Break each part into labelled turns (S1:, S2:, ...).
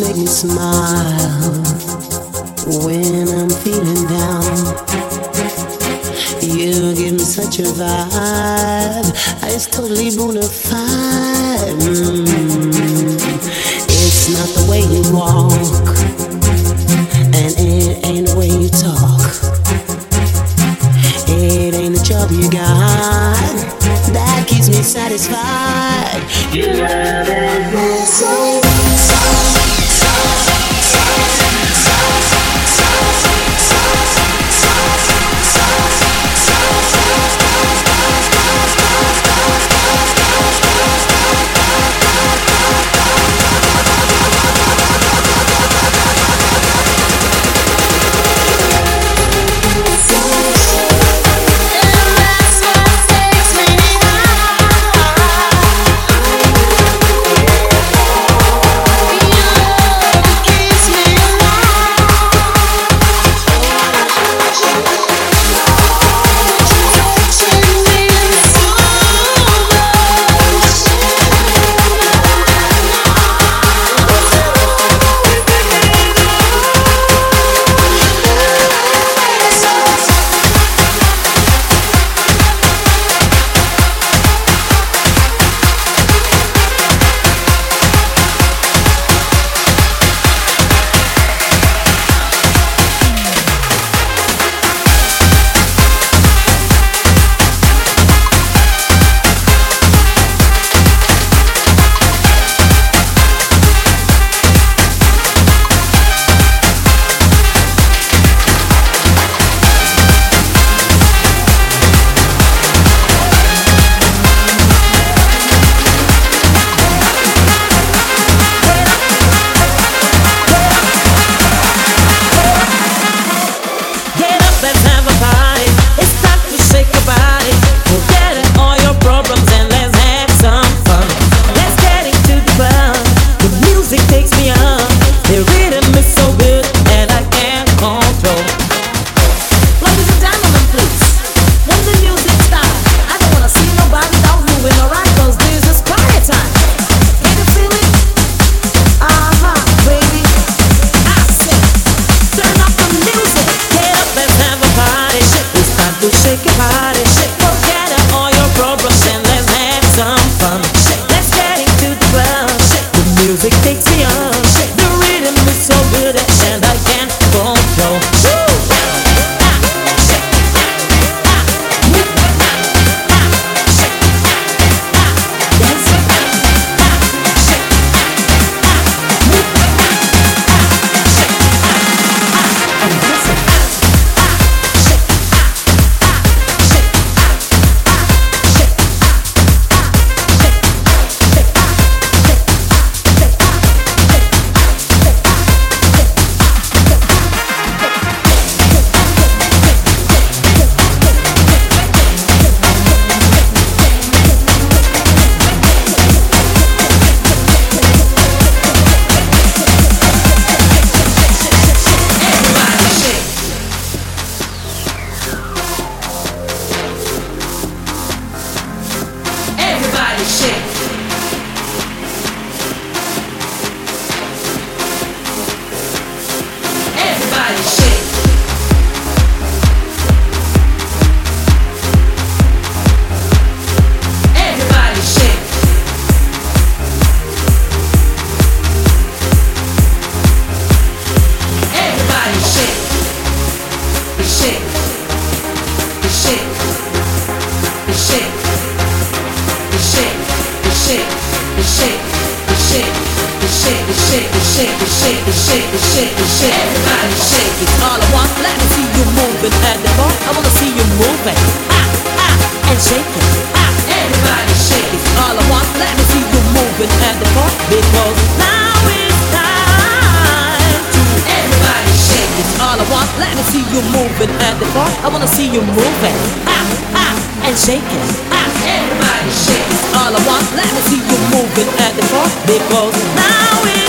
S1: Make me smile when I'm feeling down. You give me such a vibe. It's totally bona fide. Mm. It's not the way you walk, and it ain't the way you talk. It ain't the job you got that keeps me satisfied. You love it so.
S2: good at the
S3: sport because now it's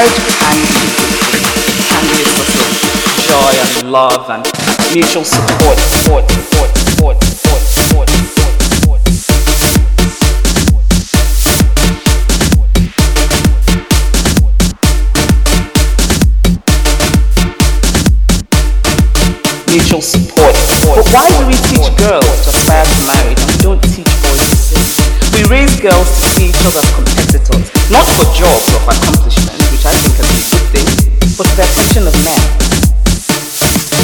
S3: marriage can be can be a source joy and love and mutual support, support, support, support, support, support. mutual support. But why do we teach girls to aspire to marriage and we don't teach boys the same? We raise girls to see each other as competitors, not for jobs or for accomplishments, which I think be a good thing, but the attention of men.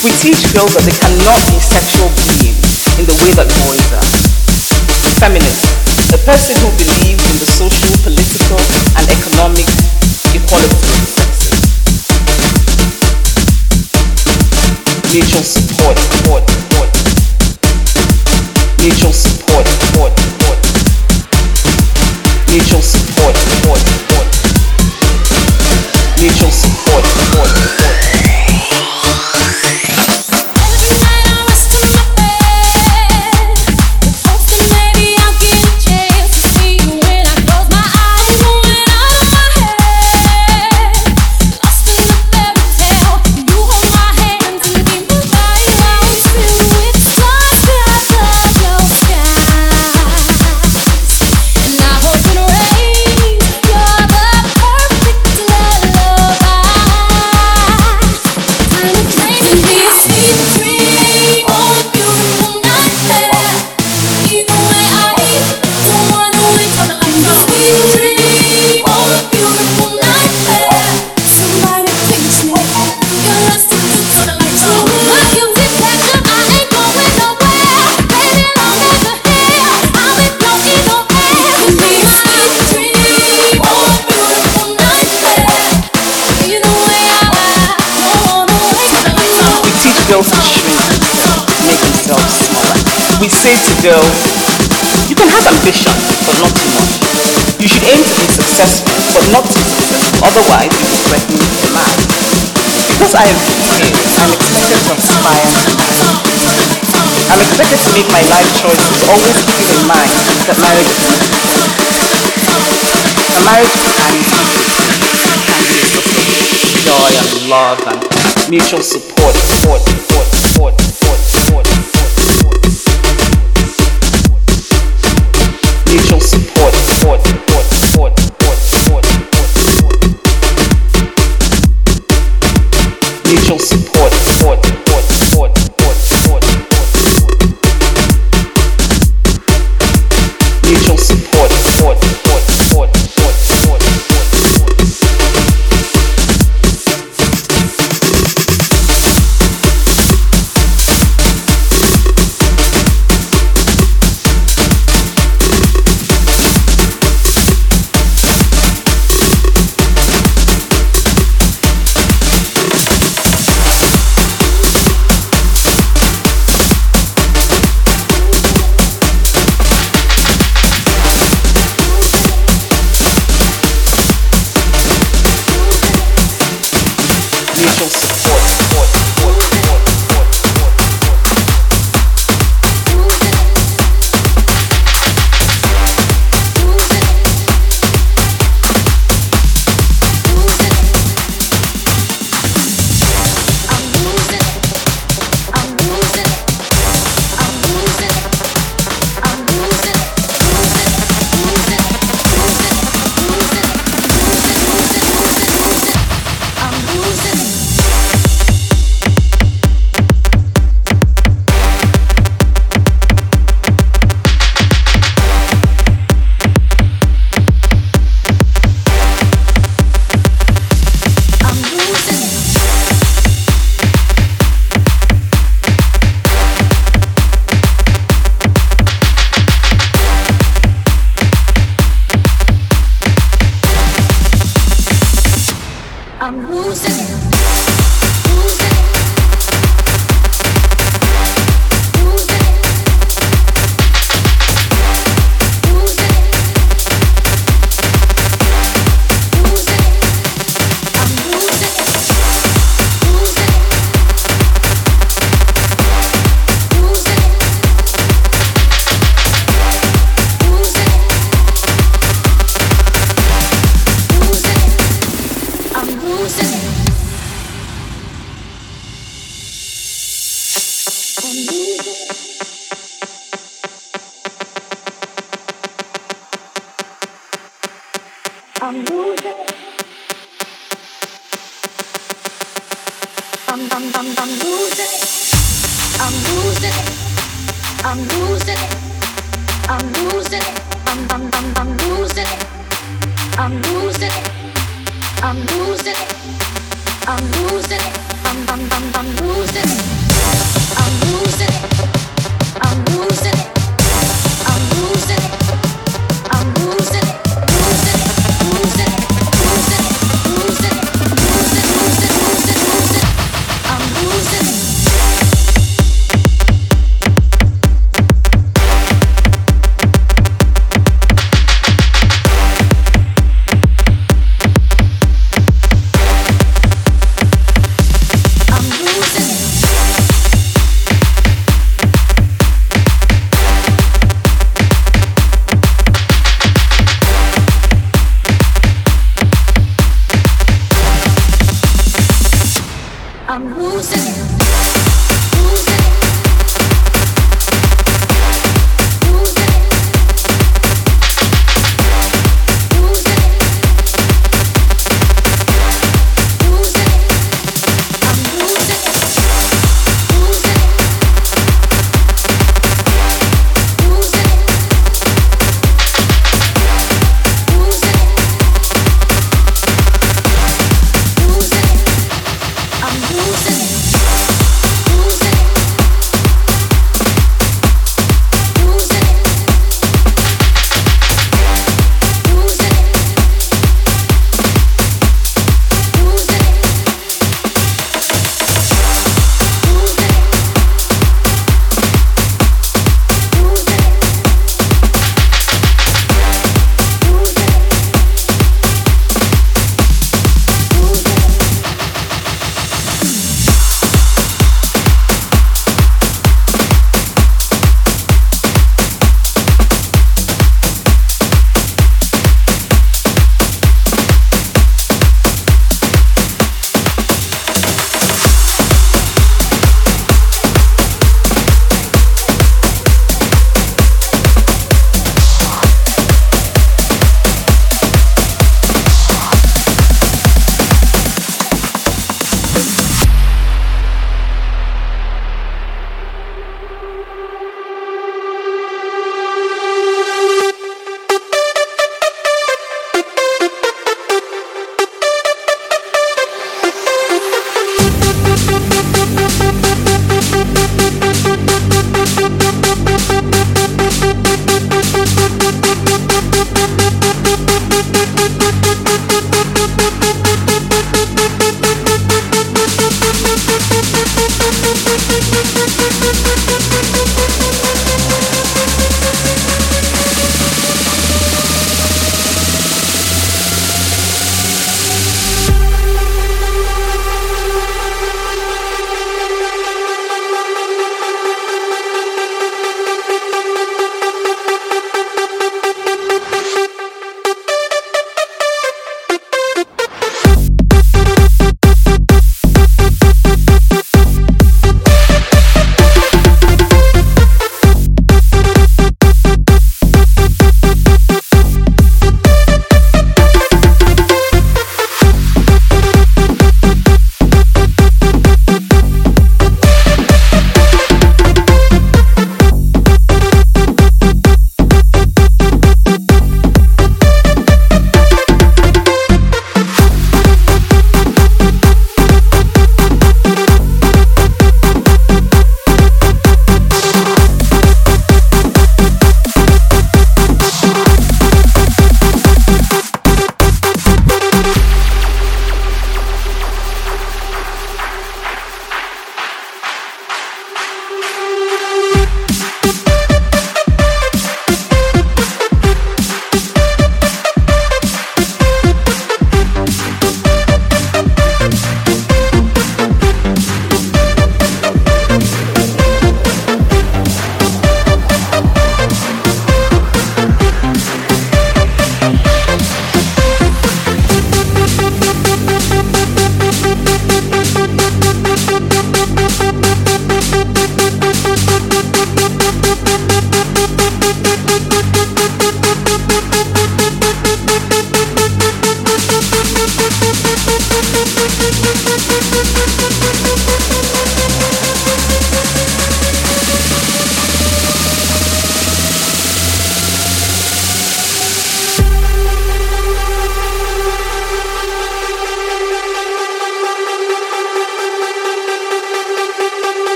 S3: We teach girls that they cannot be sexual beings in the way that boys are. Feminist, a person who believes in the social, political, and economic equality of mutual support, support, support. Mutual support, support, support. Mutual support, support. Mutual support, support, girls, you can have ambition, but not too much. You should aim to be successful, but not too successful, otherwise you will threaten the man. Because I am female, I'm expected to aspire. I'm expected to make my life choices, always keeping in mind that marriage is a marriage can be, can be joy and love and mutual support, support,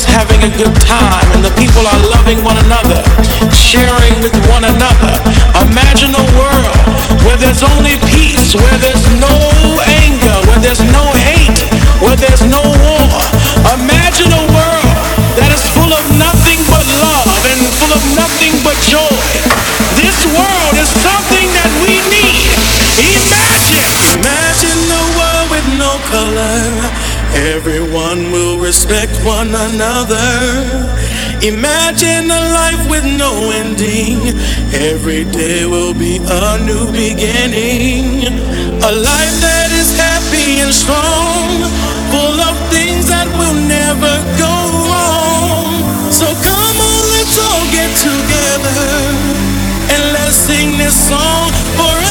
S4: having a good time and the people are loving one another, sharing with one another. Imagine a world where there's only peace, where there's no anger, where there's no hate, where there's no war. Imagine a world that is full of nothing but love and full of nothing but joy. Everyone will respect one another. Imagine a life with no ending. Every day will be a new beginning. A life that is happy and strong, full of things that will never go wrong. So come on, let's all get together and let's sing this song forever.